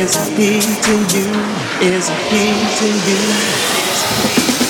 is he to you? Is he to you?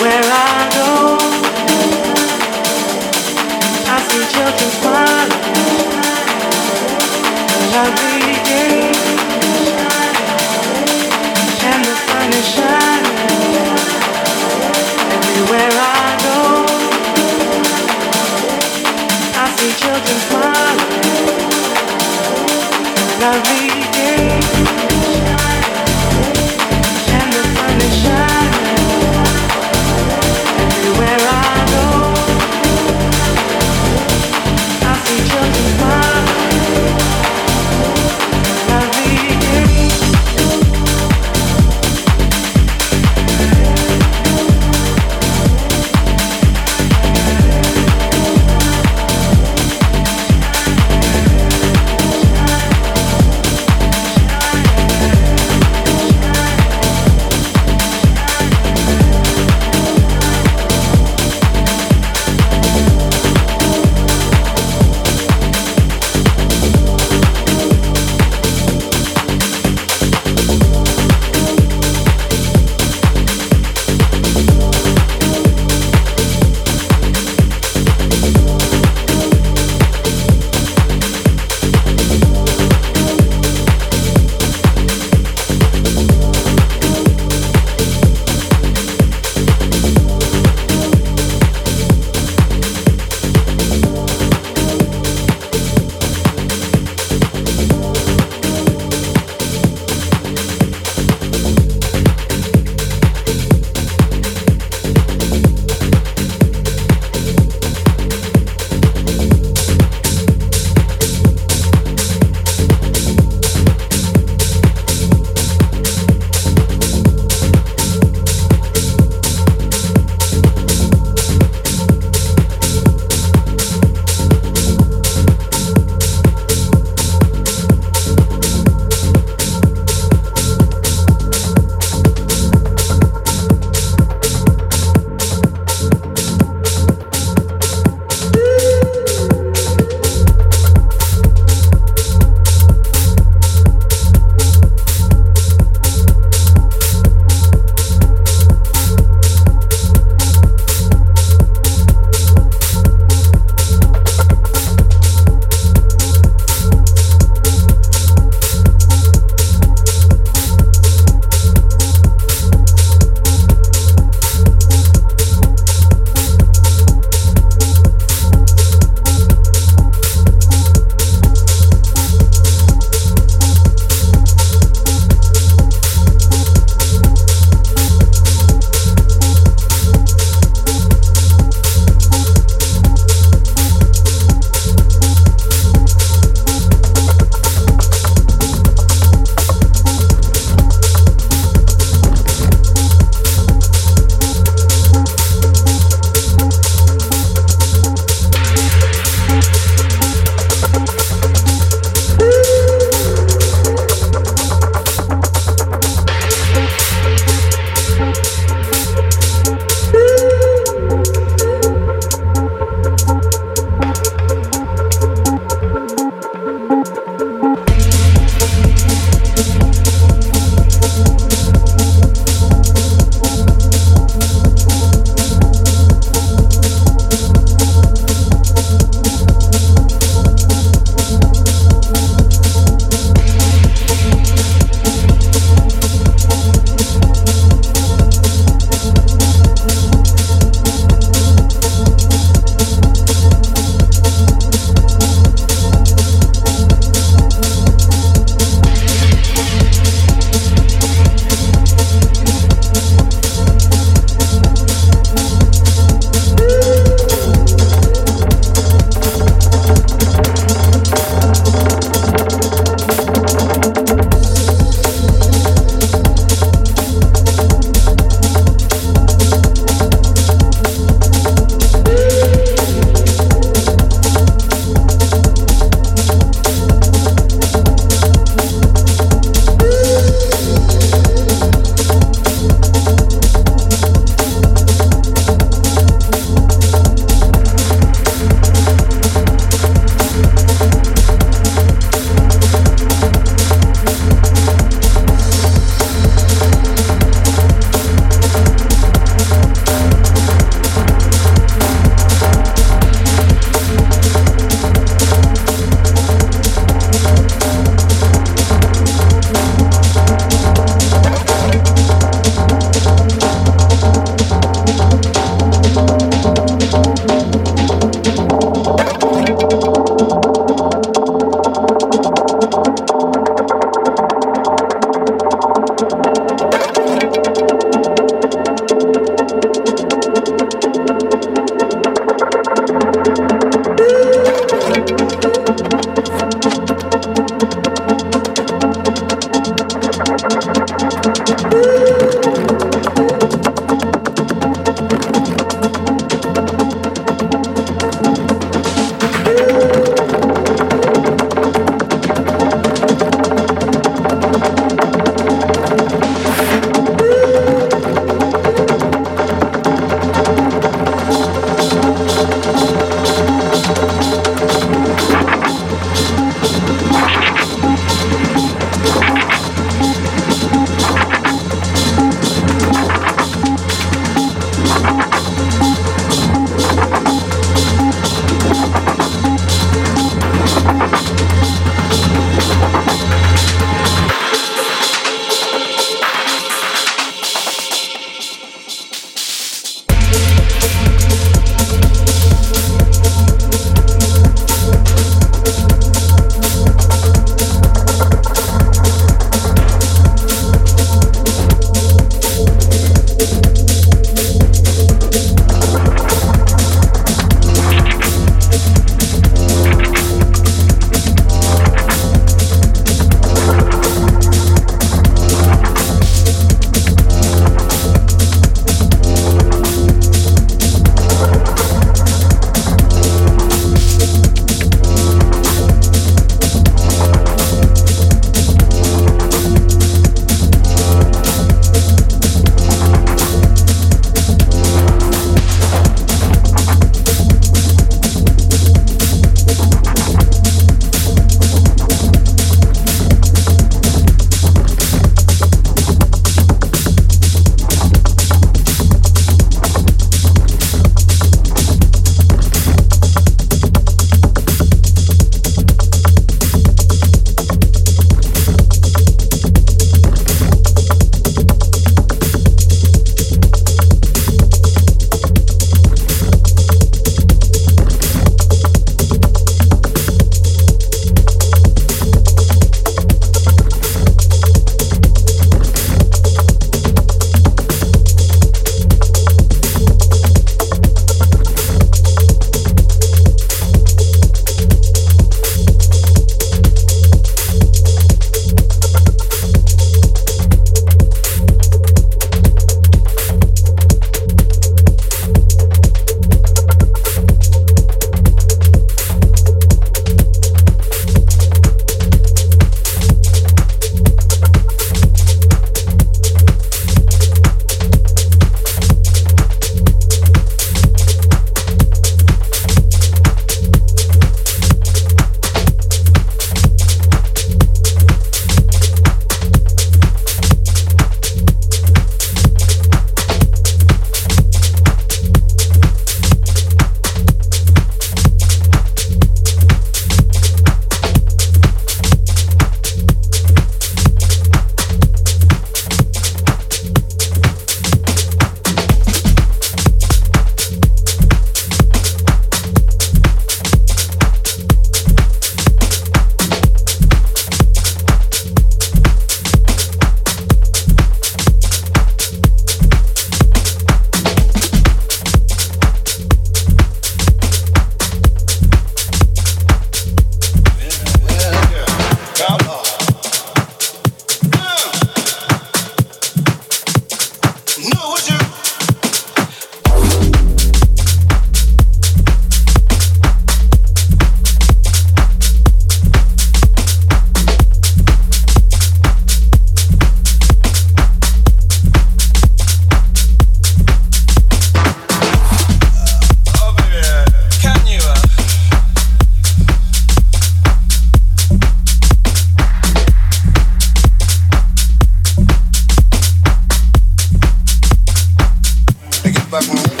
back home.